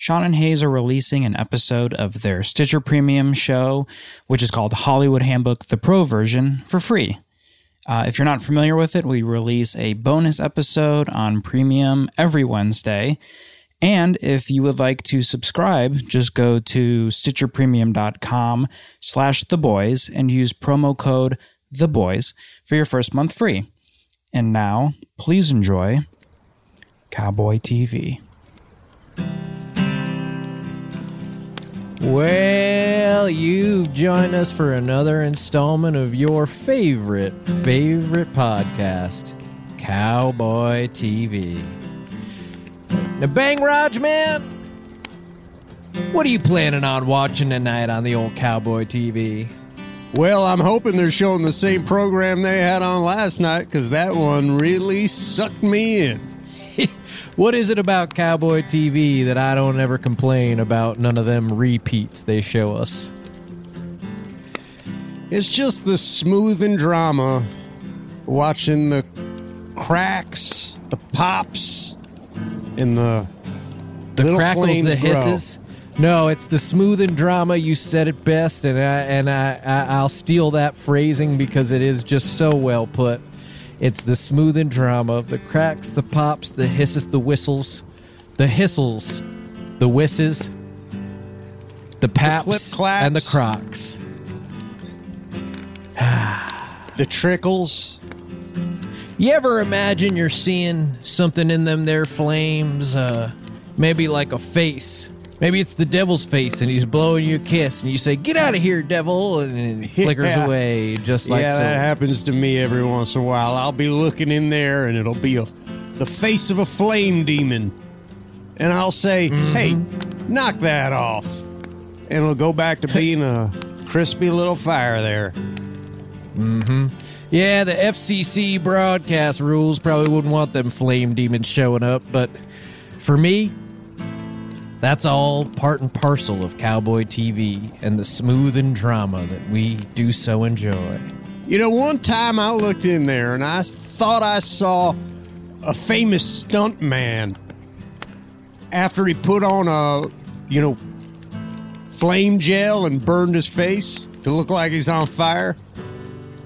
Sean and Hayes are releasing an episode of their Stitcher Premium show, which is called Hollywood Handbook, the Pro version, for free. Uh, if you're not familiar with it, we release a bonus episode on Premium every Wednesday. And if you would like to subscribe, just go to stitcherpremium.com slash the boys and use promo code the boys for your first month free. And now, please enjoy Cowboy TV. Well, you've joined us for another installment of your favorite, favorite podcast, Cowboy TV. Now, Bang Rodgman, what are you planning on watching tonight on the old Cowboy TV? Well, I'm hoping they're showing the same program they had on last night because that one really sucked me in. What is it about Cowboy TV that I don't ever complain about none of them repeats they show us? It's just the smooth and drama, watching the cracks, the pops, and the The crackles, the grow. hisses. No, it's the smooth and drama. You said it best, and I and I, I I'll steal that phrasing because it is just so well put. It's the smooth and drama, the cracks, the pops, the hisses, the whistles, the hissles, the whisses, the paps, clip-claps. and the crocs. the trickles. You ever imagine you're seeing something in them there flames? Uh, maybe like a face. Maybe it's the devil's face and he's blowing you a kiss and you say, Get out of here, devil! And it flickers Yeah. away just like yeah, so. that happens to me every once in a while. I'll be looking in there, and it'll be a, the face of a flame demon, and I'll say, Mm-hmm. "Hey, knock that off," and it'll go back to being a crispy little fire there. Mm hmm. Yeah, the FCC broadcast rules probably wouldn't want them flame demons showing up, but for me, that's all part and parcel of Cowboy TV and the smooth and drama that we do so enjoy. You know, one time I looked in there and I thought I saw a famous stunt man after he put on a, you know, flame gel and burned his face to look like he's on fire.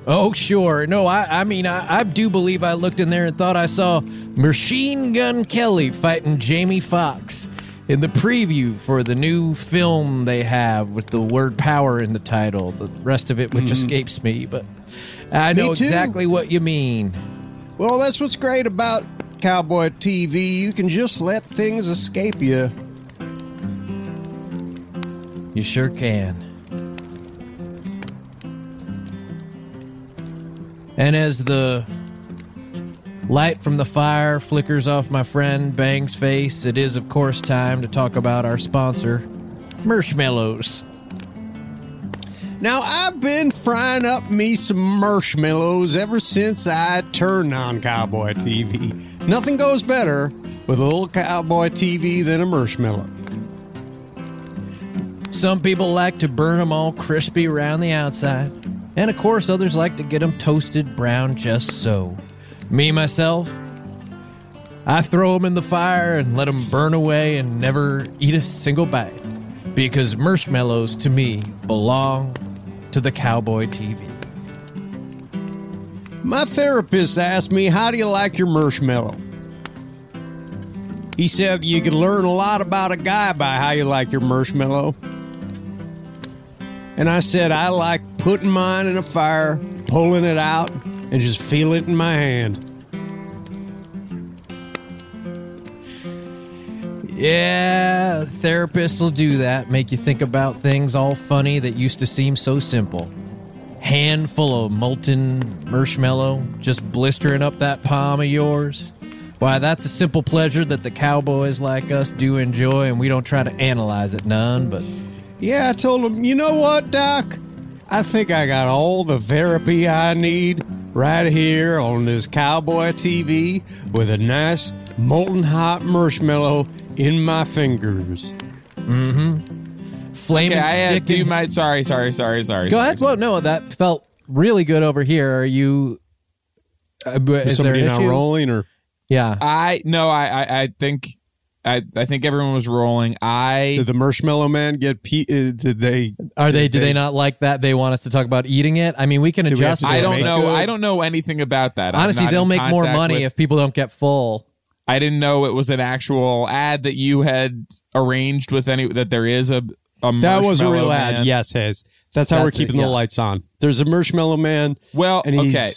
Oh, sure. No, I, I mean, I, I do believe I looked in there and thought I saw Machine Gun Kelly fighting Jamie Foxx in the preview for the new film they have with the word power in the title. The rest of it, which mm-hmm. escapes me, but I Me know exactly what you mean. Well, that's what's great about Cowboy TV. You can just let things escape you. You sure can. And as the light from the fire flickers off my friend Bang's face, it is, of course, time to talk about our sponsor, Marshmallows. Now, I've been frying up me some marshmallows ever since I turned on Cowboy TV. Nothing goes better with a little Cowboy TV than a marshmallow. Some people like to burn them all crispy around the outside, and of course, others like to get them toasted brown just so. Me, myself, I throw them in the fire and let them burn away and never eat a single bite. Because marshmallows, to me, belong to the Cowboy TV. My therapist asked me, How do you like your marshmallow? He said, You can learn a lot about a guy by how you like your marshmallow. And I said, I like putting mine in a fire, pulling it out, and just feel it in my hand. Yeah, therapists will do that, make you think about things all funny that used to seem so simple. Handful of molten marshmallow just blistering up that palm of yours. Why, that's a simple pleasure that the cowboys like us do enjoy, and we don't try to analyze it none, but Yeah, I told him, You know what, Doc? I think I got all the therapy I need right here on this cowboy TV with a nice molten hot marshmallow in my fingers. Mm-hmm. Flaming Okay, I had in- my sorry, sorry, sorry, sorry. Go ahead. Well, no, that felt really good over here. Are you? Uh, Is is there an not issue? rolling or Yeah. I no, I I, I think I I think everyone was rolling. I did the marshmallow man get pe- uh, did they Are they? Do they- they not like that? They want us to talk about eating it. I mean, we can Do we have adjust. I don't know. good. I don't know anything about that. Honestly, they'll make more money with- if people don't get full. I didn't know it was an actual ad that you had arranged with any that there is a a That was a real marshmallow ad. man. Yes, Hayes. That's how we're That's it, keeping yeah. the lights on. There's a marshmallow man. Well, And okay.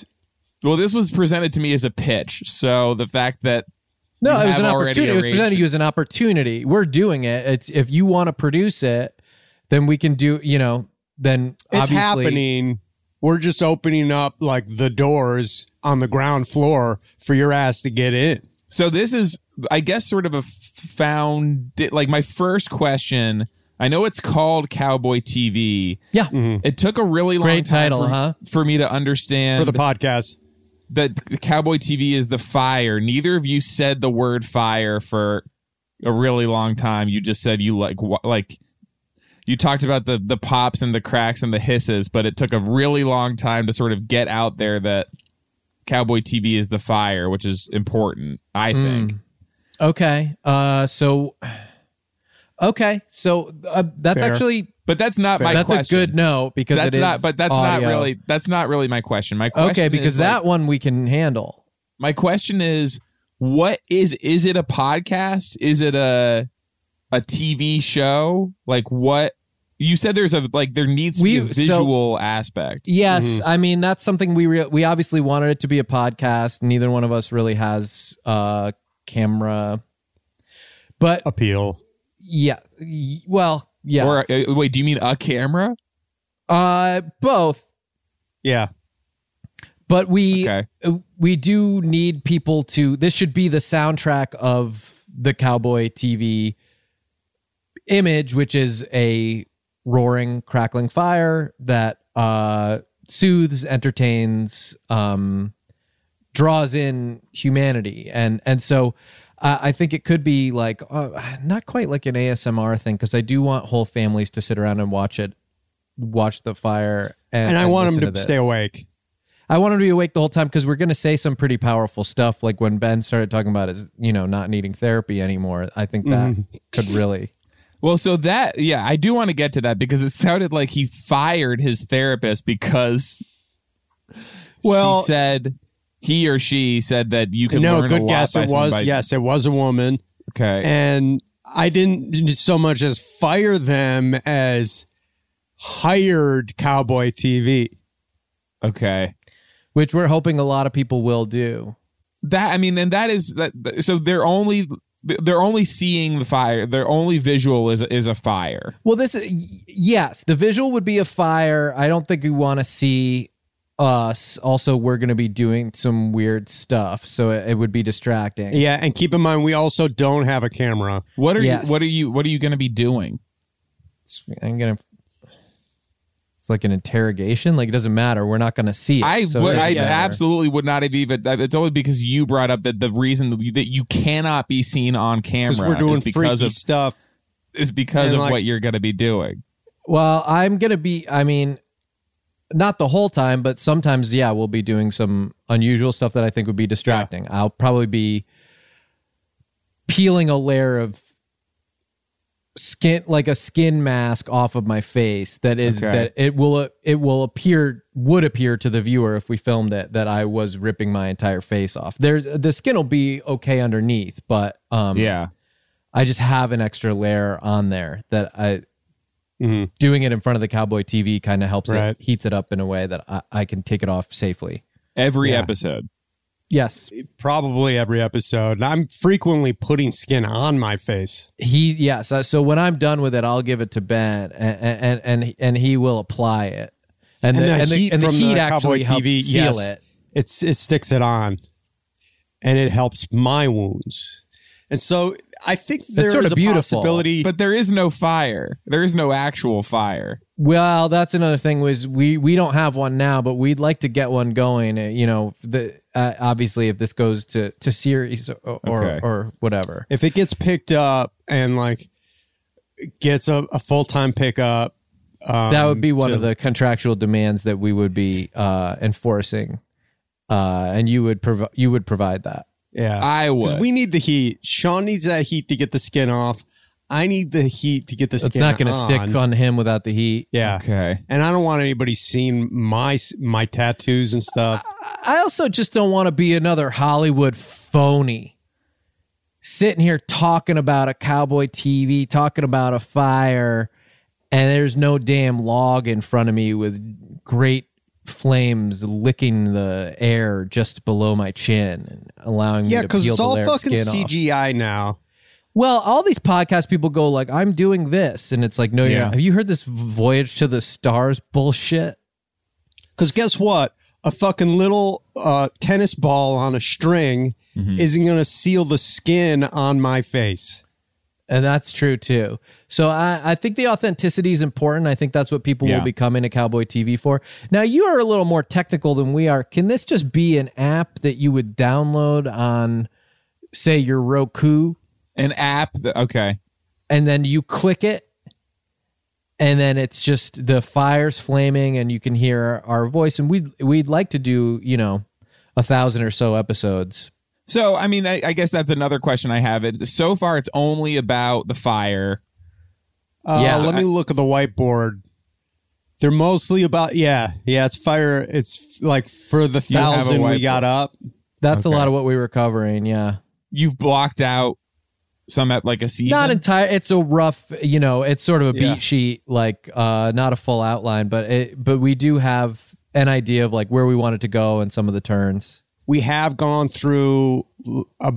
Well, this was presented to me as a pitch, so the fact that No, it was an opportunity. It was presented to it. you as an opportunity. We're doing it. It's if you want to produce it, then we can do. You know, then It's happening. We're just opening up like the doors on the ground floor for your ass to get in. So this is, I guess, sort of a found. Like my first question. I know it's called Cowboy TV. Yeah. Mm-hmm. It took a really long Great time title, for, huh? for me to understand For the podcast. That the Cowboy TV is the fire. Neither of you said the word fire for a really long time. You just said you like like you talked about the the pops and the cracks and the hisses, but it took a really long time to sort of get out there that Cowboy TV is the fire, which is important, I think. Okay. Uh. So. Okay. So uh, that's Fair. actually But that's not my that's question. a good no because that's it is not but that's audio. not really that's not really my question. My question okay because is, like, that one we can handle. my question is what is is it a podcast is it a a tv show like what you said there's a like there needs to be a We- so- visual aspect Yes, I mean that's something we re- we obviously wanted it to be a podcast. Neither one of us really has uh camera, but Appeal. Yeah, y- well, yeah, or uh, wait do you mean a camera uh, both. Yeah. But we Okay. uh, we do need people to. This should be the soundtrack of the Cowboy TV image, which is a roaring, crackling fire that uh, soothes, entertains, um, draws in humanity, and and so. Uh, I think it could be like uh, not quite like an ASMR thing because I do want whole families to sit around and watch it, watch the fire, and, And I want them to, this. stay awake. I want them to be awake the whole time because we're going to say some pretty powerful stuff. Like when Ben started talking about his, you know, not needing therapy anymore. I think that could really. well so that yeah i do want to get to that because it sounded like he fired his therapist because Well, she said he or she said that you can no, learn a good lot guess. by It was by- yes, it was a woman, okay and I didn't so much as fire them as hired cowboy TV. okay Which we're hoping a lot of people will do. that i mean and that is that so they're only they're only seeing the fire their only visual is is a fire Well, this is yes, the visual would be a fire. I don't think we want to see us. Also, we're going to be doing some weird stuff, so it, it would be distracting. Yeah, and keep in mind we also don't have a camera. what are Yes. you what are you what are you going to be doing I'm gonna. It's like an interrogation. Like it doesn't matter. We're not going to see it. i so would, i matter. absolutely would not have even it's only because you brought up that the reason that you, that you cannot be seen on camera we're doing is because of stuff. is because and of like- what you're going to be doing Well, I'm gonna be. I mean, not the whole time, but sometimes, yeah, we'll be doing some unusual stuff that I think would be distracting. I'll probably be peeling a layer of skin, like a skin mask, off of my face. That is Okay. that it will it will appear would appear to the viewer if we filmed it that I was ripping my entire face off. There's the skin will be okay underneath, but um, yeah I just have an extra layer on there that I Mhm. doing it in front of the cowboy TV kind of helps Right. it heats it up in a way that I, I can take it off safely. every Yeah. episode Yes, Probably every episode. I'm frequently putting skin on my face. he yes. uh, So when I'm done with it, I'll give it to Ben, and and and, and he will apply it, and, And the, the and the, heat and the from the heat Cowboy actually helps TV, seal yes. it. It's it sticks it on, and it helps my wounds. And so I think there is sort of a beautiful. possibility. but there is no fire there is no actual fire Well, that's another thing. Was we we don't have one now, but we'd like to get one going. uh, You know, the uh, obviously if this goes to to series or or, Okay. or whatever. If it gets picked up and like gets a, a full time pickup, um, that would be one to- of the contractual demands that we would be uh, enforcing, uh, and you would provide you would provide that. Yeah, I 'Cause would. We need the heat. Sean needs that heat to get the skin off. I need the heat to get the skin. It's not going to stick on him without the heat. Yeah, Okay. and I don't want anybody seeing my my tattoos and stuff. I also just don't want to be another Hollywood phony. Sitting here talking about a cowboy TV, talking about a fire, and there's no damn log in front of me with great flames licking the air just below my chin and allowing Yeah, me to because peel it's all layer of fucking skin off. CGI now. Well, all these podcast people go like, "I'm doing this," and it's like, "No, you're Yeah. not." Have you heard this voyage to the stars bullshit? Because guess what? A fucking little uh, tennis ball on a string Mm-hmm. isn't going to seal the skin on my face. And that's true too. So I, I think the authenticity is important. I think that's what people Yeah. will be coming to Cowboy TV for. Now you are a little more technical than we are. Can this just be an app that you would download on, say, your Roku, An app. That, okay. and then you click it, and then it's just the fires flaming, and you can hear our voice. And we'd we'd like to do you know a thousand or so episodes. So, I mean, I, I guess that's another question I have. It so far, it's only about the fire. Uh, Yeah. Let me look at the whiteboard. They're mostly about yeah, yeah. It's fire. It's like for the You thousand we got up. That's a lot of what we were covering. Yeah. You've blocked out some at like a season. not entire it's a rough you know it's sort of a beat Yeah. sheet like uh not a full outline but it but we do have an idea of like where we want it to go and some of the turns We have gone through. Uh,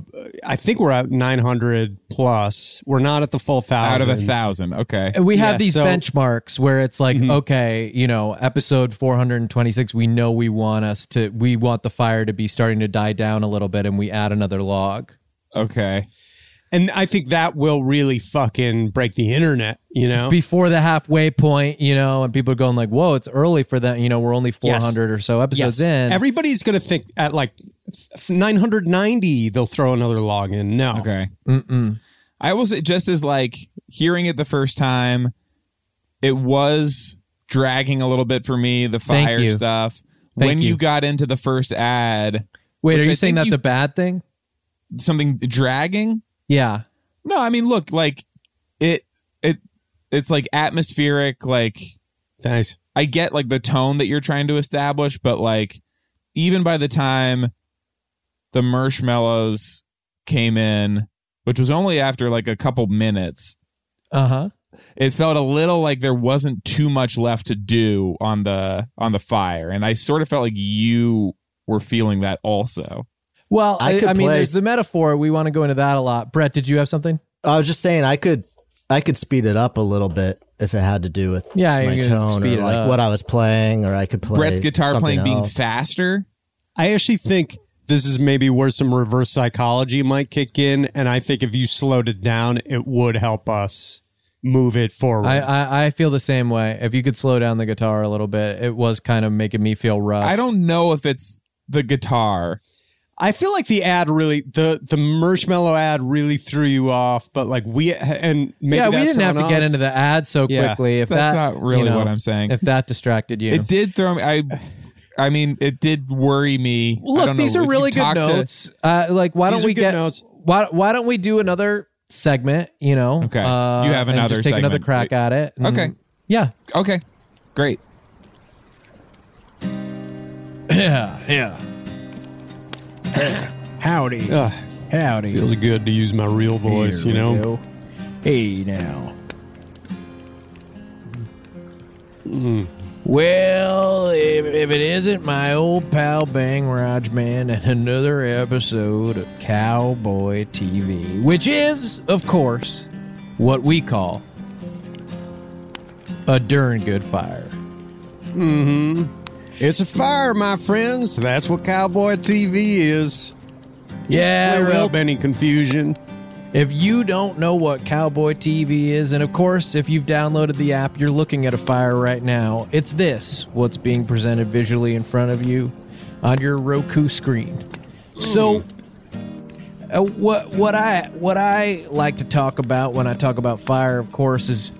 I think we're at nine hundred plus. We're not at the full thousand. out of a thousand. Okay. and we have Yeah, these so- benchmarks where it's like okay you know episode 426 we know we want us to we want the fire to be starting to die down a little bit and we add another log Okay. And I think that will really fucking break the internet. You know. before the halfway point you know and people are going like whoa it's early for that you know we're only 400 or so episodes in Everybody's gonna think at like nine hundred ninety. They'll throw another log in. No. Okay. Mm-mm. I was just as like hearing it the first time, it was dragging a little bit for me, the Thank fire you. stuff. Thank when you. you. got into the first ad, wait Which are I you saying that's you- a bad thing something dragging? Yeah No, I mean, look, like it, it, it's like atmospheric. Like Thanks. I get like the tone that you're trying to establish, but like even by the time the marshmallows came in, which was only after like a couple minutes, uh-huh it felt a little like there wasn't too much left to do on the on the fire, and I sort of felt like you were feeling that also. Well, I I, could I mean, play- there's the metaphor. We want to go into that a lot. Brett, did you have something? I was just saying I could I could speed it up a little bit if it had to do with Yeah, my tone or like up. what I was playing, or I could play Brett's guitar something playing being faster. I actually think this is maybe where some reverse psychology might kick in, and I think if you slowed it down, it would help us move it forward. I, I I feel the same way. If you could slow down the guitar a little bit, it was kind of making me feel rough. I don't know if it's the guitar. I feel like the ad really the the marshmallow ad really threw you off, but like we and maybe yeah, we didn't have on to get into the ad so Yeah. quickly. If That's that, not really you know, what I'm saying. If that distracted you, It did throw me. I, I mean, it did worry me. I look, don't know, these are really good talk to- notes. uh, like, why don't we get notes. why Why don't we do another segment? You know, Okay. uh, You have and another Just take another segment. crack at it. and- Okay. Yeah. okay, great. Yeah. Yeah. Howdy. Ugh, Howdy. feels good to use my real voice, you know. Hey now. Mm. Well, if, if it isn't my old pal Bang Rodgman and another episode of Cowboy TV, which is, of course, what we call a darn good fire. Mm-hmm. It's a fire, my friends. That's what Cowboy TV is. Yeah, Clear well, up any confusion. If you don't know what Cowboy TV is, and of course, if you've downloaded the app, you're looking at a fire right now. It's this what's being presented visually in front of you on your Roku screen. So, uh, what what I what I like to talk about when I talk about fire, of course, is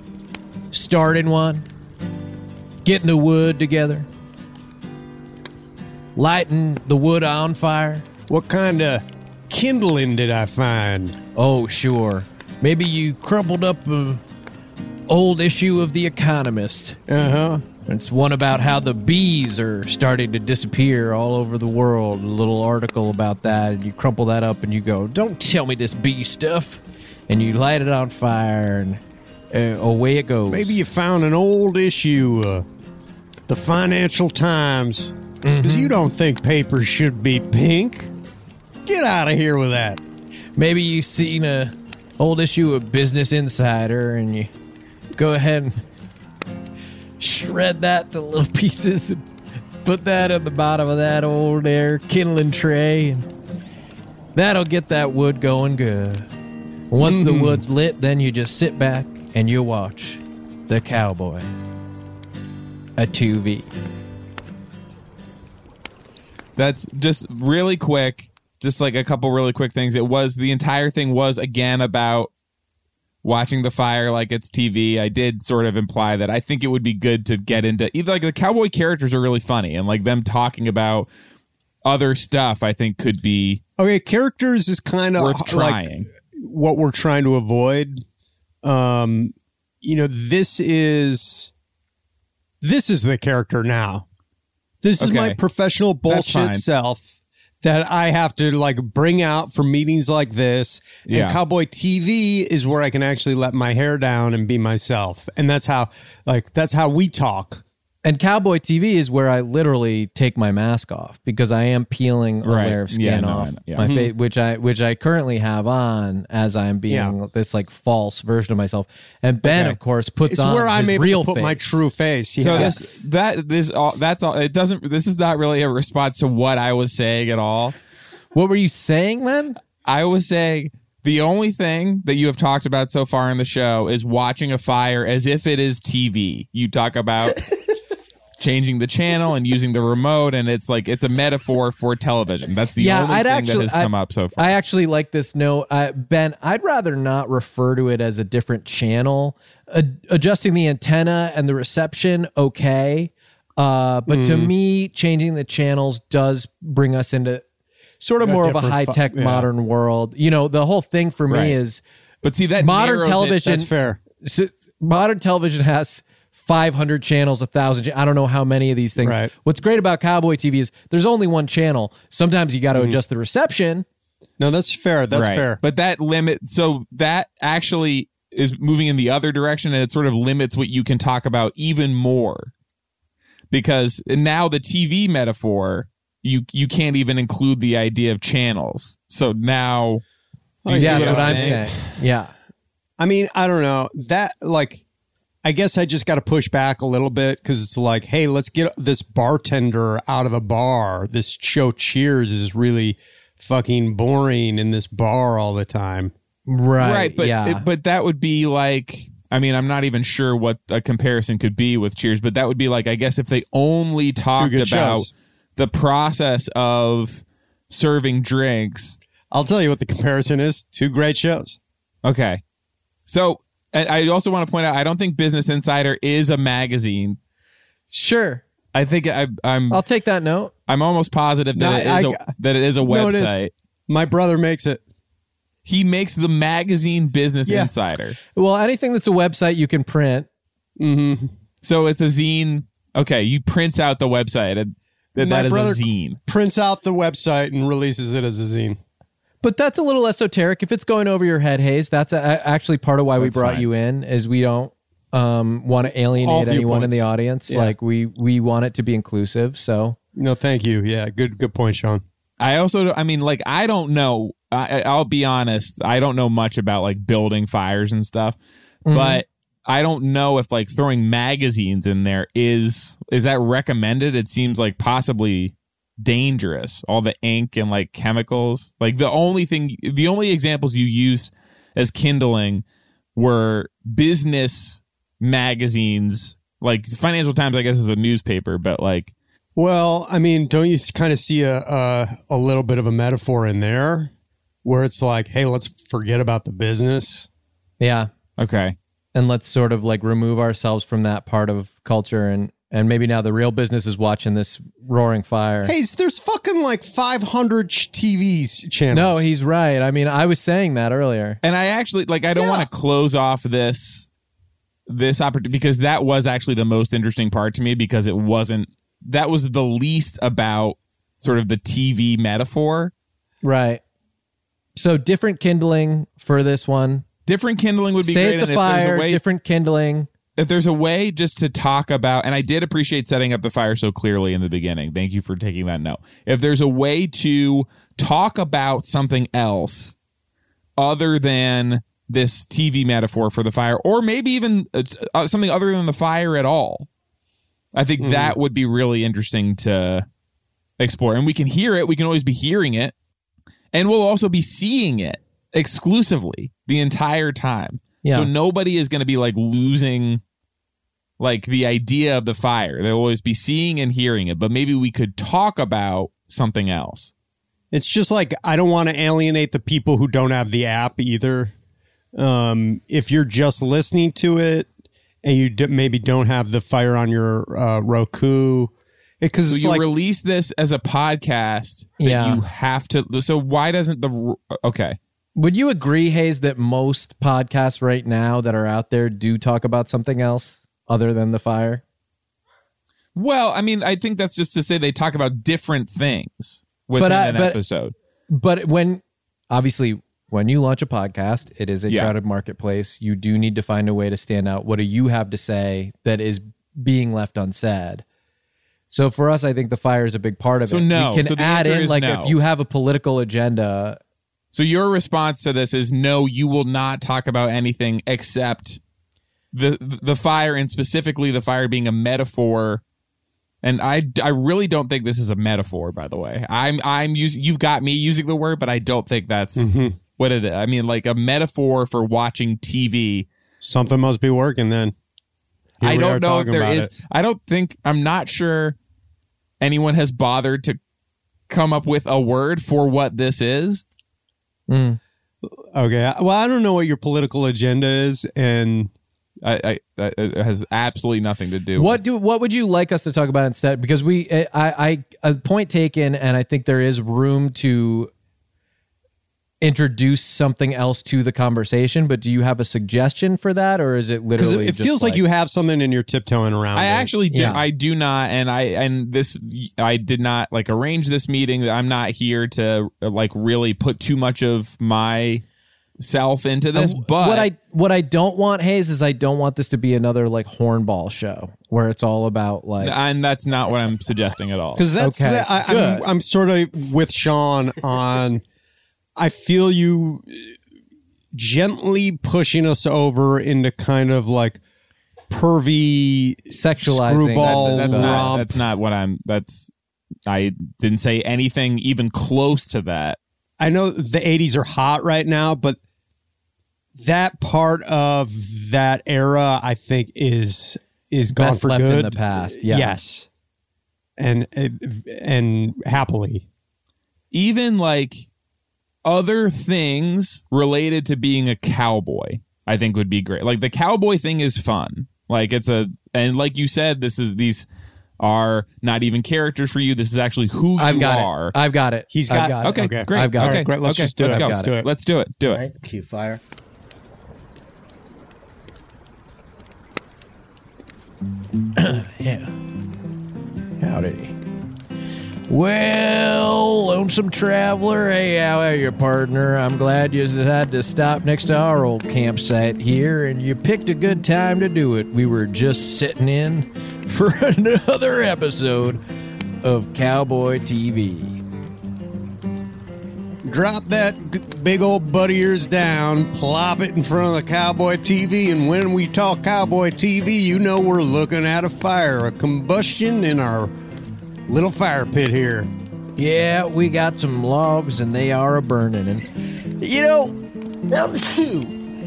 starting one, getting the wood together, lighting the wood on fire. What kind of kindling did I find? Oh, sure. Maybe you crumpled up a old issue of The Economist. Uh huh. It's one about how the bees are starting to disappear all over the world. A little article about that, and you crumple that up and you go, "Don't tell me this bee stuff," and you light it on fire, and uh, away it goes. Maybe you found an old issue, uh, the Financial Times, because mm-hmm. you don't think paper should be pink. Get out of here with that. Maybe you've seen a old issue of Business Insider, and you go ahead and shred that to little pieces and put that at the bottom of that old air kindling tray, and that'll get that wood going good. Once the mm-hmm. wood's lit, then you just sit back and you watch the cowboy. A 2V. That's just really quick. Just like a couple really quick things. It was the entire thing was again about watching the fire like it's TV. I did sort of imply that I think it would be good to get into either like the cowboy characters are really funny and like them talking about other stuff. I think could be Okay, characters is kind of worth trying. what we're trying to avoid. Um, you know, this is this is the character now. This is my professional bullshit self that I have to like bring out for meetings like this. Yeah. And Cowboy TV is where I can actually let my hair down and be myself. And that's how like that's how we talk. And Cowboy TV is where I literally take my mask off because I am peeling a Right. layer of skin Yeah, no, off. Yeah. my mm-hmm. face, which I which I currently have on as I'm being Yeah. this like false version of myself. And Ben, Okay. of course, puts It's on where I'm his able real to put my face. true face. So Yes. this that this all that's all. It doesn't. This is not really a response to what I was saying at all. What were you saying then? I was saying the only thing that you have talked about so far in the show is watching a fire as if it is TV. You talk about changing the channel and using the remote, and it's like it's a metaphor for television. That's the Yeah, only I'd thing actually- that has come I- up so far. I actually like this note, uh, Ben. I'd rather not refer to it as a different channel. Ad- adjusting the antenna and the reception, okay, uh, but to Mm. me, changing the channels does bring us into sort of A more of a different high fu- tech yeah. modern world. You know, the whole thing for me Right. is but see that modern narrows it- television. That's fair. s- modern television has 500 channels, a thousand. I don't know how many of these things. Right. What's great about Cowboy TV is there's only one channel. Sometimes you got to mm-hmm. adjust the reception. No, that's fair. That's Right. fair. But that limit, so that actually is moving in the other direction, and it sort of limits what you can talk about even more. Because now the TV metaphor, you you can't even include the idea of channels. So now, Do you see yeah, what what I'm I'm saying? saying. Yeah. I mean, I don't know that like. I guess I just got to push back a little bit because it's like, hey, let's get this bartender out of the bar. This show Cheers is really fucking boring in this bar all the time. Right. right? But yeah. it- but that would be like. I mean, I'm not even sure what a comparison could be with Cheers, but that would be like, I guess, if they only talked about shows. the process of serving drinks I'll tell you what the comparison is. Two great shows. Okay. So and I also want to point out I don't think Business Insider is a magazine. sure. I think I, I'm I'll take that note. I'm almost positive that No, it is I- a, that it is a No, it is. website. My brother makes it. He makes the magazine Business Yeah. Insider. Well, anything that's a website you can print. Mm-hmm. So it's a zine. Okay, you print out the website and that, My that is brother- a zine. Prints out the website and releases it as a zine. But that's a little esoteric. If it's going over your head, Hayes, that's a, actually part of why we brought fine. you in, is we don't um, want to alienate anyone in the audience. Yeah. Like we we want it to be inclusive. So No, thank you. Yeah, good good point, Sean. I also I mean like I don't know I I'll be honest, I don't know much about like building fires and stuff. Mm-hmm. But I don't know if like throwing magazines in there is is that recommended? It seems like possibly dangerous. All the ink and like chemicals. Like the only thing the only examples you used as kindling were business magazines like financial times i guess is a newspaper but like Well, I mean, don't you kind of see a, a a little bit of a metaphor in there, where it's like, hey, let's forget about the business. Yeah. okay And let's sort of like remove ourselves from that part of culture and and maybe now the real business is watching this roaring fire. Hey, there's fucking like 500 ch- TVs channels. no, he's right. I mean, I was saying that earlier. and i actually like i don't Yeah. want to close off this this opportunity because that was actually the most interesting part to me because it wasn't that was the least about sort of the tv metaphor Right. So different kindling for this one. different kindling would be Say great it's and a if there's fire, a way different kindling. If there's a way just to talk about and i did appreciate setting up the fire so clearly in the beginning. Thank you for taking that note. If there's a way to talk about something else other than this tv metaphor for the fire or maybe even uh, something other than the fire at all i think that would be really interesting to explore. And we can hear it. We can always be hearing it. And we'll also be seeing it exclusively the entire time Yeah. so nobody is going to be like losing like the idea of the fire. They'll always be seeing and hearing it, but maybe we could talk about something else. It's just like I don't want to alienate the people who don't have the app either. Um, if you're just listening to it and you d- maybe don't have the fire on your uh, Roku, because So you like release this as a podcast that Yeah. you have to so why doesn't the okay. Would you agree, Hayes, that most podcasts right now that are out there do talk about something else other than the fire? Well, I mean, I think that's just to say they talk about different things within I- an but- episode. But when obviously when you launch a podcast, it is a Yeah. crowded marketplace. You do need to find a way to stand out. What do you have to say that is being left unsaid? So for us, I think the fire is a big part of So it. no. we can So add in like no. if you have a political agenda. So your response to this is no, you will not talk about anything except the the fire and specifically the fire being a metaphor. And I, I really don't think this is a metaphor. By the way, I'm I'm using you've got me using the word, but I don't think that's mm-hmm. what it is. I mean, like a metaphor for watching TV. something must be working. Then Here I don't know if there is. it. I don't think I'm not sure anyone has bothered to come up with a word for what this is. Mm. Okay, well, I don't know what your political agenda is, and I, I, it has absolutely nothing to do. What with, do what would you like us to talk about instead? Because we, I, I, a point taken, and I think there is room to introduce something else to the conversation. But do you have a suggestion for that, or is it because literally? it just feels like, you have something and you're tiptoeing around. I it. actually do. Yeah. I do not, and I and this I did not like arrange this meeting. I'm not here to like really put too much of my self into this. Uh, but what I what I don't want, Hayes, is I don't want this to be another like hornball show where it's all about like and that's not what I'm suggesting at all. because that's Okay, the- I, I'm. I'm sort of with Sean on. I feel you uh, gently pushing us over into kind of like pervy sexualizing. Screwball That's, that's not. That's not what I'm. That's. I didn't say anything even close to that. I know the 80s are hot right now, but that part of that era, I think, is is gone Best for left in the past, yeah. Yes, and and happily. even like other things related to being a cowboy i think would be great like the cowboy thing is fun like it's a and like you said this is these are not even characters for you this is actually who I've you got are it. I've got it. He's I've got- it. okay, Okay. great I've got it. okay All right, great. Let's okay, just do let's it. go I've got it. let's do it do it Right? Cue fire. Yeah. Howdy. Well, lonesome traveler, hey, how are you, partner? I'm glad you decided to stop next to our old campsite here, and you picked a good time to do it. We were just sitting in for another episode of Cowboy TV. Drop that big old butt ears down, plop it in front of the cowboy TV, and when we talk cowboy TV, you know we're looking at a fire, a combustion in our little fire pit here. Yeah, we got some logs and they are a burning. And you know, Now,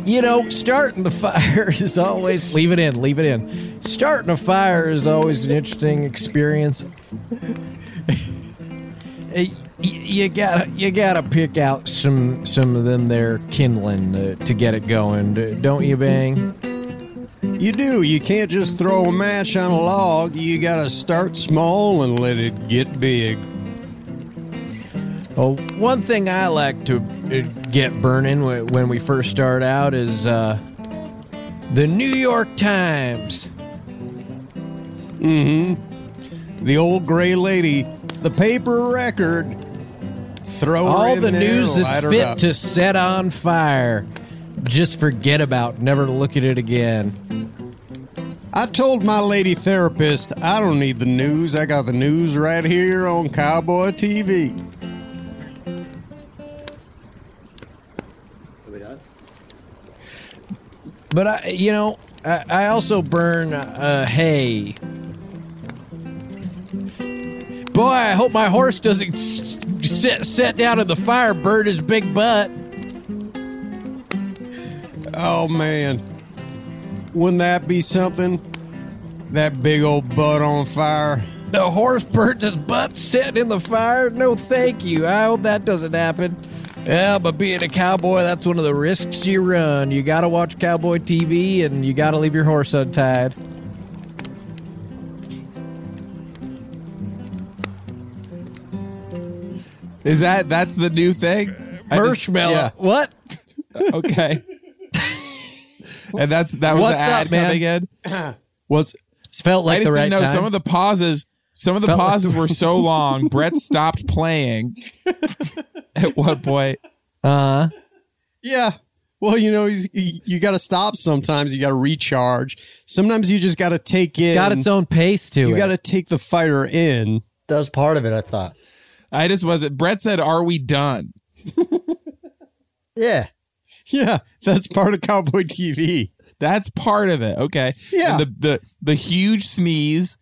you know, starting the fire is always leave it in, leave it in. Starting a fire is always an interesting experience. You gotta you gotta pick out some some of them there kindling uh, to get it going, don't you, Bang? You do. You can't just throw a match on a log. You gotta start small and let it get big. Well, one thing I like to uh, get burning when we first start out is uh, the New York Times. Mm hmm. The old gray lady, the paper record. Throw her All in the there, news light that's fit up. to set on fire. Just forget about, never look at it again. I told my lady therapist I don't need the news. I got the news right here on Cowboy TV. But I, you know, I, I also burn uh, hay. Boy, I hope my horse doesn't sit sit down in the fire, burn his big butt. Oh man, wouldn't that be something? That big old butt on fire. The horse burnt his butt sitting in the fire. No, thank you. I hope that doesn't happen. Yeah, but being a cowboy, that's one of the risks you run. You got to watch cowboy TV, and you got to leave your horse untied. Is that that's the new thing? I Marshmallow. yeah. What? okay. and that's that was What's the ad up, man? coming in. What's It's felt I like just the right didn't know time. some of the pauses. Some of the Felt pauses the- were so long. Brett stopped playing at one point. uh, huh. yeah? Well, you know, he's, you, you got to stop sometimes. You got to recharge. Sometimes you just got to take in. got its own pace to it. You it. got to take the fighter in. That was part of it, I thought. I just wasn't. Brett said, "Are we done?" Yeah. Yeah, that's part of Cowboy TV. That's part of it. Okay. Yeah. And the the the huge sneeze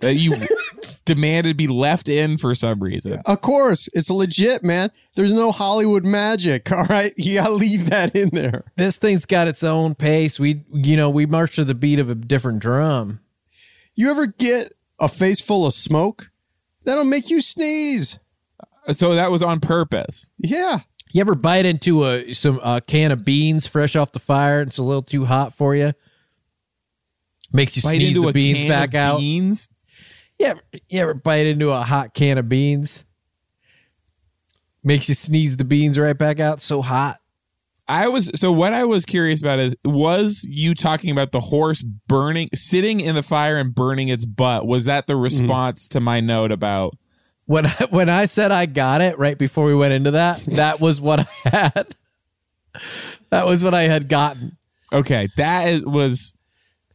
that you demanded be left in for some reason. Of course, it's legit, man. There's no Hollywood magic. All right, you got to leave that in there. this thing's got its own pace. We, you know, we march to the beat of a different drum. You ever get a face full of smoke? That'll make you sneeze. So that was on purpose. Yeah. You ever bite into a some uh, can of beans fresh off the fire? and It's a little too hot for you. Makes you Bite sneeze into the a beans can back of out. Beans. You ever, you ever bite into a hot can of beans? Makes you sneeze the beans right back out. So hot. I was so what I was curious about is was you talking about the horse burning sitting in the fire and burning its butt was that the Mm-hmm. response to my note about When I, when I said I got it right before we went into that, that was what I had. That was what I had gotten. okay that is, was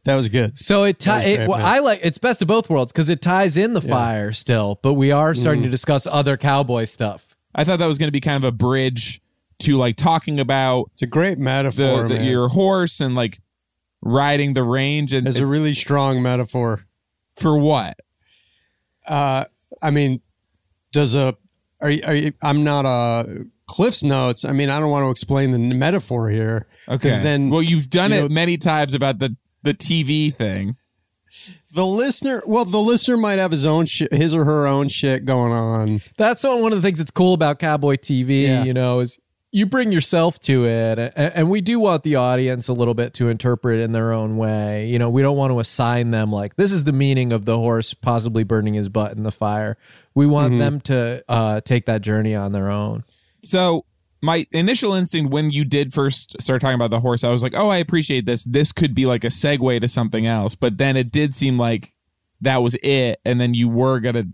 That was good. So it, ti- That it well, man. I like it's best of both worlds because it ties in the fire still, but we are starting to discuss other cowboy stuff. I thought that was going to be kind of a bridge to like talking about It's a great metaphor, the man. your horse and like riding the range and It's a really strong metaphor. for what Uh, I mean, does a are you, are you, I'm not a Cliff's notes. I mean, I don't want to explain the metaphor here. okay then, well you've done you it many times about the the TV thing The listener, well, the listener might have his own shit, his or her own shit going on. That's one one of the things that's cool about cowboy TV. Yeah. You know, is you bring yourself to it, a- and we do want the audience a little bit to interpret it in their own way. You know, we don't want to assign them like this is the meaning of the horse possibly burning his butt in the fire. We want them to uh, take that journey on their own. so my initial instinct when you did first start talking about the horse, I was like, "Oh, I appreciate this. This could be like a segue to something else." But then it did seem like that was it, and then you were gonna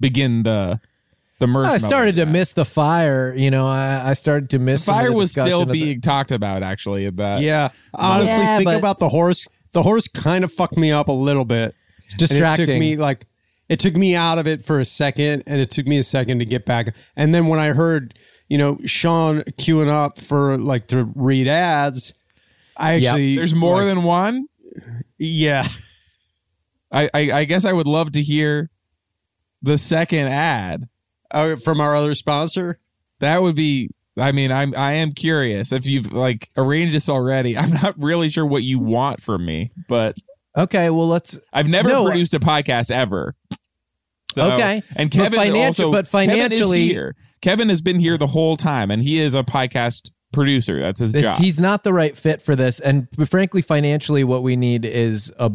begin the the merge. I started to miss the fire. You know, I, I started to miss The fire the was still of the- being talked about actually. In that, Yeah, honestly, Yeah, think but- about the horse. The horse kind of fucked me up a little bit. And distracting. it took me like it took me out of it for a second, and it took me a second to get back. And then when I heard, you know, Sean queuing up for like to read ads, I Yep. actually there's more like, than one. yeah. I, I I guess I would love to hear the second ad. Uh, from our other sponsor. That would be I mean, I'm I am curious if you've like arranged this already. I'm not really sure what you want from me, but Okay, well let's I've never No, produced a podcast ever. So- Okay. and But Kevin financi- also, but Kevin is here. Kevin has been here the whole time, and he is a podcast producer. That's his job. he's not the right fit for this and frankly financially what we need is a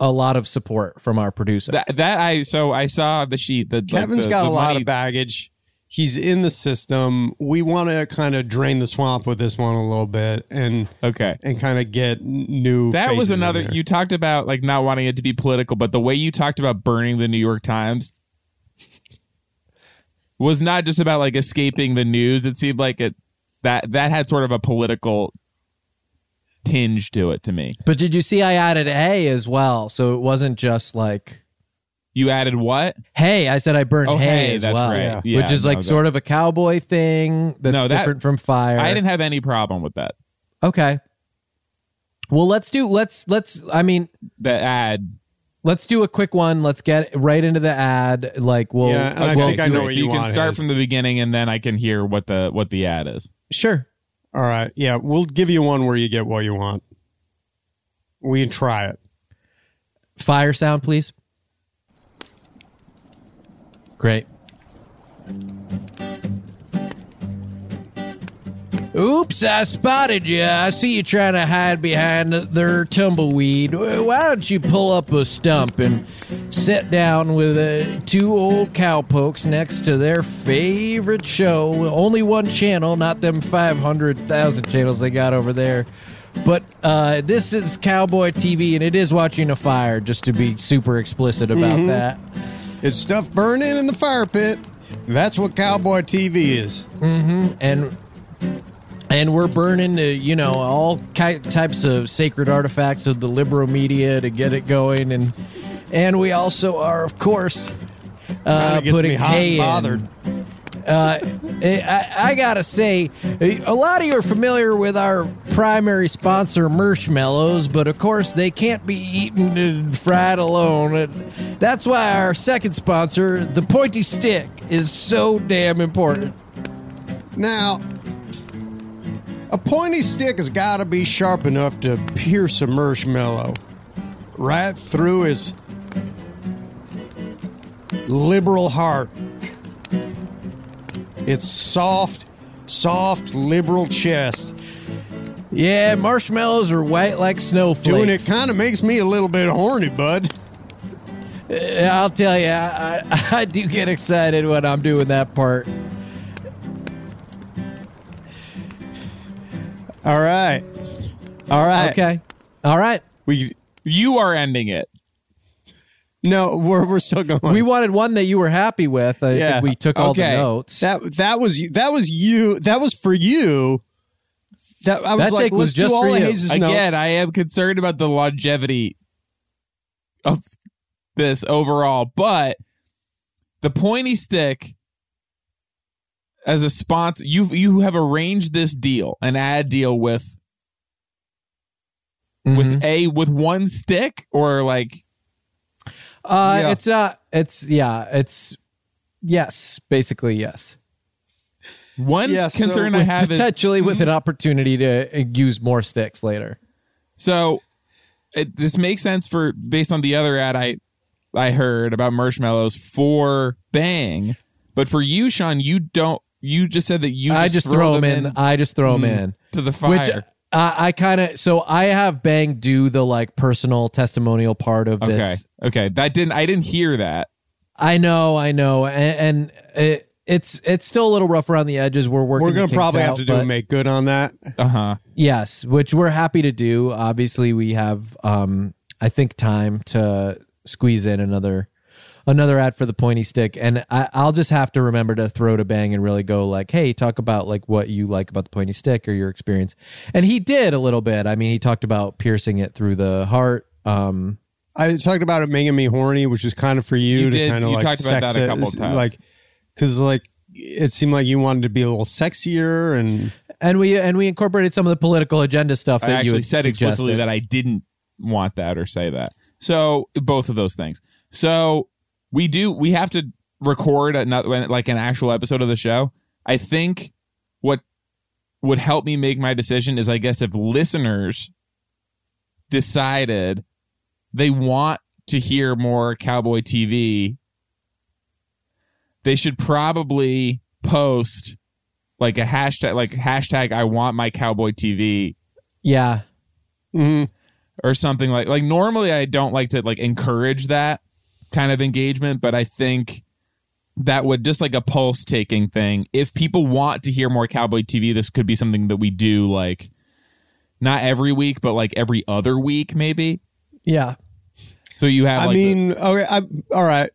a lot of support from our producer. that, that I so I saw the sheet. The like, Kevin's the- got the a lot of baggage. He's in the system. We want to kind of drain the swamp with this one a little bit and Okay. and kind of get new. That was faces in another. there. You talked about like not wanting it to be political, but the way you talked about burning the New York Times was not just about like escaping the news. It seemed like it that that had sort of a political tinge to it to me. But did you see I added A as well? So it wasn't just like You added what? hey, I said I burned Oh, hay hey, as that's well. right. Yeah, which is no, like that- sort of a cowboy thing that's No, that- different from fire. I didn't have any problem with that. Okay. Well, let's do let's let's I mean, The ad. let's do a quick one. Let's get right into the ad. Like we'll Yeah, and I we'll think I do know it. what so you you can want start is- from the beginning, and then I can hear what the what the ad is. Sure. All right. Yeah, we'll give you one where you get what you want. We can try it. Fire sound, please. Great. Oops, I spotted you. I see you trying to hide behind their tumbleweed. Why don't you pull up a stump and sit down with uh, two old cowpokes next to their favorite show? Only one channel, not them 500,000 channels they got over there. But uh, this is Cowboy TV, and it is watching a fire, just to be super explicit about that. It's stuff burning in the fire pit. That's what Cowboy TV is. and and we're burning uh, you know all ki- types of sacred artifacts of the liberal media to get it going and and we also are of course uh, putting hay in. Uh, I, I gotta say, a lot of you are familiar with our primary sponsor, Marshmallows, but of course they can't be eaten and fried alone. And that's why our second sponsor, the Pointy Stick, is so damn important. Now, a pointy stick has got to be sharp enough to pierce a marshmallow right through his liberal heart. It's soft, soft liberal chest. Yeah, marshmallows are white like snowflakes. Doing it kind of makes me a little bit horny, bud. Uh, I'll tell you, I, I, I do get excited when I'm doing that part. All right. All right. Okay. All right. We You are ending it. No, we're we're still going. We wanted one that you were happy with. I Yeah. think we took all the notes. That that was that was you. That was for you. That I was That like, was let's do just all for of you. Hayes' Again, notes. I am concerned about the longevity of this overall, but the pointy stick as a sponsor, you you have arranged this deal, an ad deal with Mhm. with a with one stick or like Uh, Yeah. it's not. It's yeah. It's yes. Basically, yes. one Yeah, so concern I with have is Potentially with an opportunity to uh, use more sticks later. So it, this makes sense for based on the other ad I I heard about marshmallows for Bang, but for you, Sean, you don't. You just said that you. I just throw them in. I just throw them in. to the Which fire. uh, I kind of so I have Bang do the like personal testimonial part of okay, this. Okay, that didn't. I didn't hear that. I know, I know, and, and it, it's it's still a little rough around the edges. We're working. we're gonna kinks probably have to do a but- make good on that. Uh huh. Yes, which we're happy to do. Obviously, we have um I think time to squeeze in another another ad for the pointy stick and I, I'll just have to remember to throw to bang and really go like, hey, talk about like what you like about the pointy stick or your experience. And he did a little bit. I mean, he talked about piercing it through the heart. Um I talked about it making me horny, which is kind of for you, You to kind of you like talked about sex that a it, couple of times. like because like it seemed like you wanted to be a little sexier and and we and we incorporated some of the political agenda stuff that you actually had said explicitly that I didn't want that or say that. So both of those things. So we do. We have to record another like an actual episode of the show. I think what would help me make my decision is I guess if listeners decided they want to hear more cowboy TV, they should probably post like a hashtag like hashtag I want my cowboy TV Yeah. Mhm. or something like like normally I don't like to like encourage that kind of engagement, but I think that would just like a pulse taking thing. If people want to hear more cowboy TV, this could be something that we do like not every week, but like every other week maybe. Yeah. So you have I like the- mean, okay, I, all right.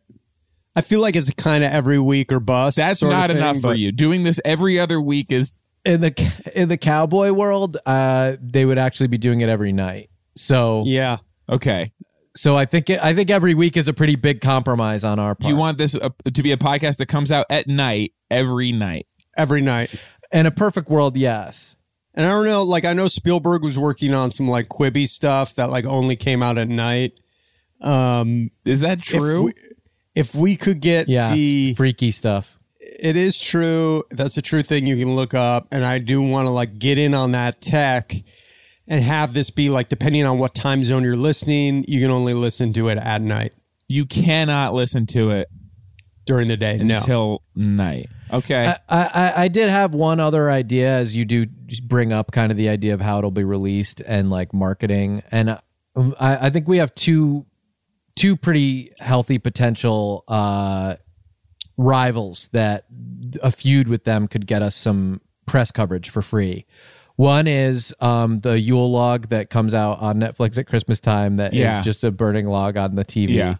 I feel like it's kind of every week or bust. that's not thing, enough for you. Doing this every other week is In the in the cowboy world, uh, they would actually be doing it every night. So Yeah. okay. so I think it, I think every week is a pretty big compromise on our part. You want this uh, to be a podcast that comes out at night every night. Every night. in a perfect world, yes. And I don't know, like I know Spielberg was working on some like Quibi stuff that like only came out at night. Um Is that if true? we, if we could get Yeah, the freaky stuff. it is true. That's a true thing you can look up. And I do want to like get in on that tech and have this be like depending on what time zone you're listening, you can only listen to it at night. you cannot listen to it During the day. No. until night. Okay. I, I I did have one other idea as you do bring up kind of the idea of how it'll be released and like marketing and um, I, I think we have two two pretty healthy potential uh rivals that a feud with them could get us some press coverage for free. One is um, the Yule log that comes out on Netflix at Christmas time that is Yeah. just a burning log on the TV. Yeah.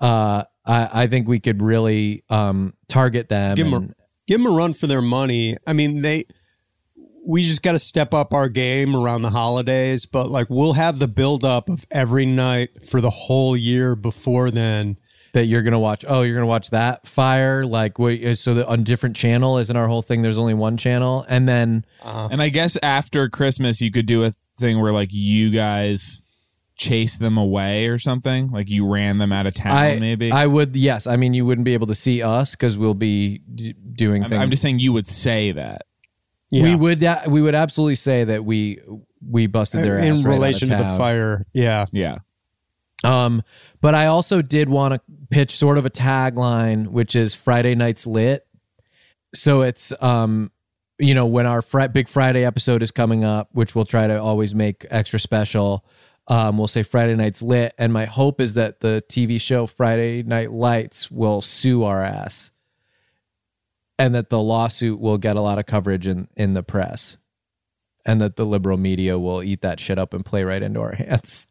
Uh, I, I think we could really um, target them. give them and- a, give 'em a run for their money. I mean, they we just got to step up our game around the holidays, but like we'll have the buildup of every night for the whole year before then. that you're gonna watch. Oh, you're gonna watch that fire. Like, wait, uh, so that on different channel isn't our whole thing? There's only one channel, and then uh-huh. and I guess after Christmas, you could do a thing where like you guys chase them away or something. Like you ran them out of town, I maybe. I would yes. I mean, you wouldn't be able to see us because we'll be d- doing I'm, things. I'm just saying you would say that. Yeah. we would uh, we would absolutely say that we we busted their ass in right out of relation to the fire. Yeah. Yeah. Um, but I also did want to pitch sort of a tagline, which is Friday nights lit. So it's um, you know, when our fri- big Friday episode is coming up, which we'll try to always make extra special. Um, we'll say Friday nights lit, and my hope is that the TV show Friday Night Lights will sue our ass, and that the lawsuit will get a lot of coverage in in the press, and that the liberal media will eat that shit up and play right into our hands.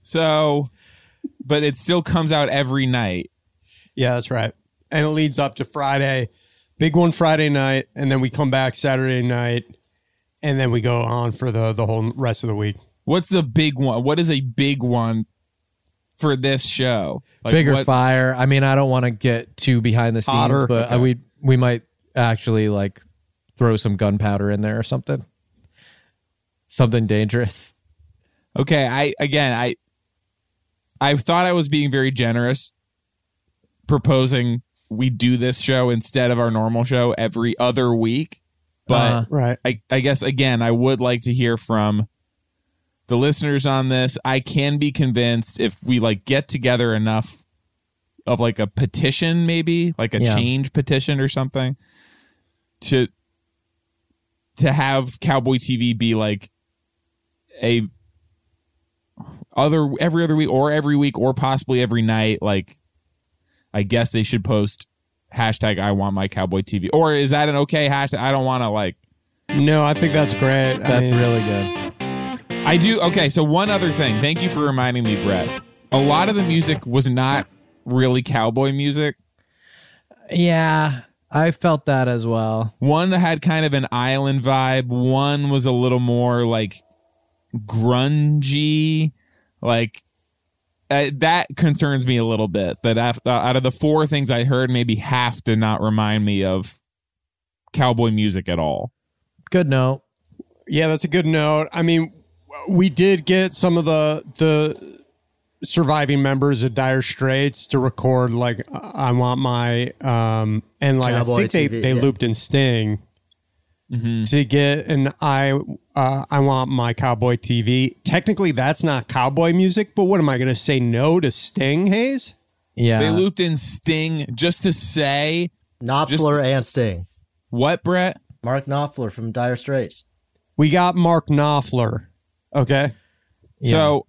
So, but it still comes out every night. Yeah, that's right. And it leads up to Friday, big one Friday night, and then we come back Saturday night, and then we go on for the the whole rest of the week. What's the big one? What is a big one for this show? Like bigger what- fire. I mean, I don't want to get too behind the scenes, Hotter. but Okay. we we might actually like throw some gunpowder in there or something. Something dangerous. Okay, I again, I I thought I was being very generous proposing we do this show instead of our normal show every other week. But Uh-huh. Right. I, I guess again, I would like to hear from the listeners on this. I can be convinced if we like get together enough of like a petition, maybe like a Yeah. change petition or something, to to have Cowboy TV be like a other every other week or every week or possibly every night. Like, I guess they should post hashtag I want my Cowboy TV. Or is that an okay hashtag? I don't want to like. No, I think that's great. I That's mean, really good. I do. Okay, so one other thing. Thank you for reminding me, Brett. A lot of the music was not really cowboy music. Yeah, I felt that as well. One that had kind of an island vibe. One was a little more like grungy. Like uh, that concerns me a little bit. That af- uh, out of the four things I heard, maybe half did not remind me of cowboy music at all. Good note. Yeah, that's a good note. I mean, we did get some of the the surviving members of Dire Straits to record like I want my um and like Cowboy I think they TV, they yeah. looped in Sting to get an I uh, I want my cowboy TV. Technically, that's not cowboy music, but what am I going to say no to Sting? Hayes. Yeah. They looped in Sting just to say Knopfler and Sting. what, Brett? Mark Knopfler from Dire Straits. We got Mark Knopfler. Okay, So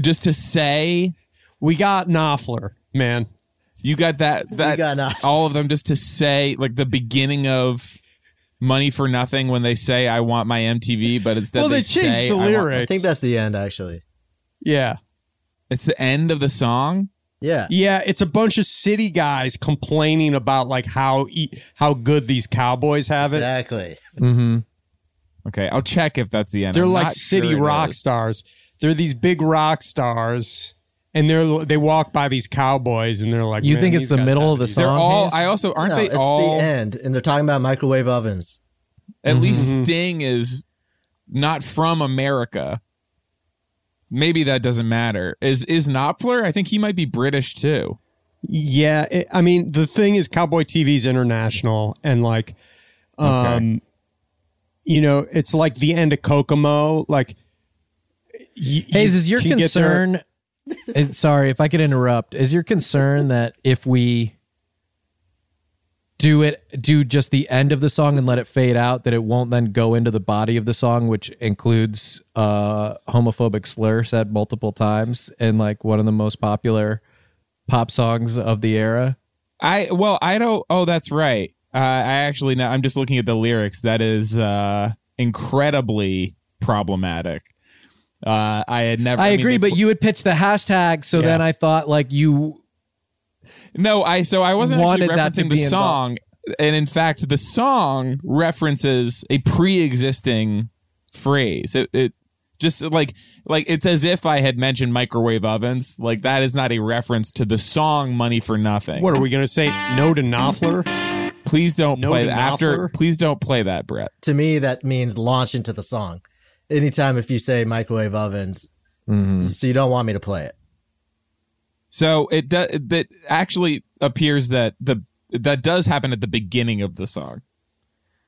just to say we got Knopfler, man. you got that that got Knopfler. all of them just to say like the beginning of money for nothing when they say I want my MTV, but instead well, they, they, changed say, the I want- I think that's the end, actually. yeah. it's the end of the song. Yeah. Yeah, it's a bunch of city guys complaining about like how e- how good these cowboys have it. Exactly. Mm-hmm. Okay, I'll check if that's the end. They're I'm like city sure rock is. stars. They're these big rock stars, and they're they walk by these cowboys, and they're like, You "Man, think it's the middle of the it easy." They're song, all. Hayes? I also aren't no, they it's all? the end, and they're talking about microwave ovens. At least Mhm. Sting is not from America. Maybe that doesn't matter. Is is Knopfler? I think he might be British too. Yeah, it, I mean the thing is, Cowboy TV's international, and like, um, you know, it's like the end of Kokomo. Like, y- Hayes, you is your can get there- concern? uh, sorry if I could interrupt. Is your concern that if we do it, do just the end of the song and let it fade out, that it won't then go into the body of the song, which includes uh, homophobic slur said multiple times in like one of the most popular pop songs of the era? I well, I don't. Oh, that's right. Uh, I actually now I'm just looking at the lyrics. That is uh, incredibly problematic. Uh, I had never. I, mean, agree, they but you had pitched the hashtag, so Yeah. then I thought like you no. I so I wasn't actually wanted that to referencing be the involved. song, and in fact, the song references a pre-existing phrase. It, it just like like it's as if I had mentioned microwave ovens. Like that is not a reference to the song "Money for Nothing." What are we gonna say? No to Knopfler? Please don't No play that after. Please don't play that, Brett. To me, that means launch into the song. Anytime if you say microwave ovens, Mm-hmm. so you don't want me to play it. So it does. That actually appears that the that does happen at the beginning of the song.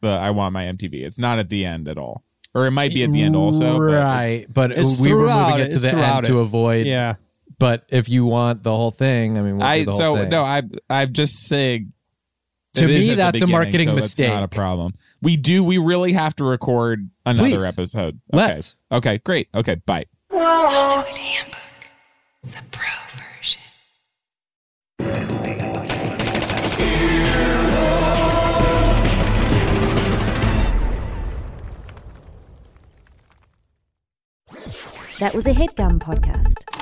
The I want my MTV. It's not at the end at all, or it might be at the end also. but it's- right? But, It's we were moving it. it to the throughout end to avoid. Yeah. But if you want the whole thing, I mean, we'll do I the whole so thing. no. I I'm just saying. To it is me, that's a marketing so it's Not a problem. We do. We really have to record another Please. episode. Okay. Let's. Okay. Great. Okay. Bye. Hollywood Handbook, the pro version. That was a headgum podcast.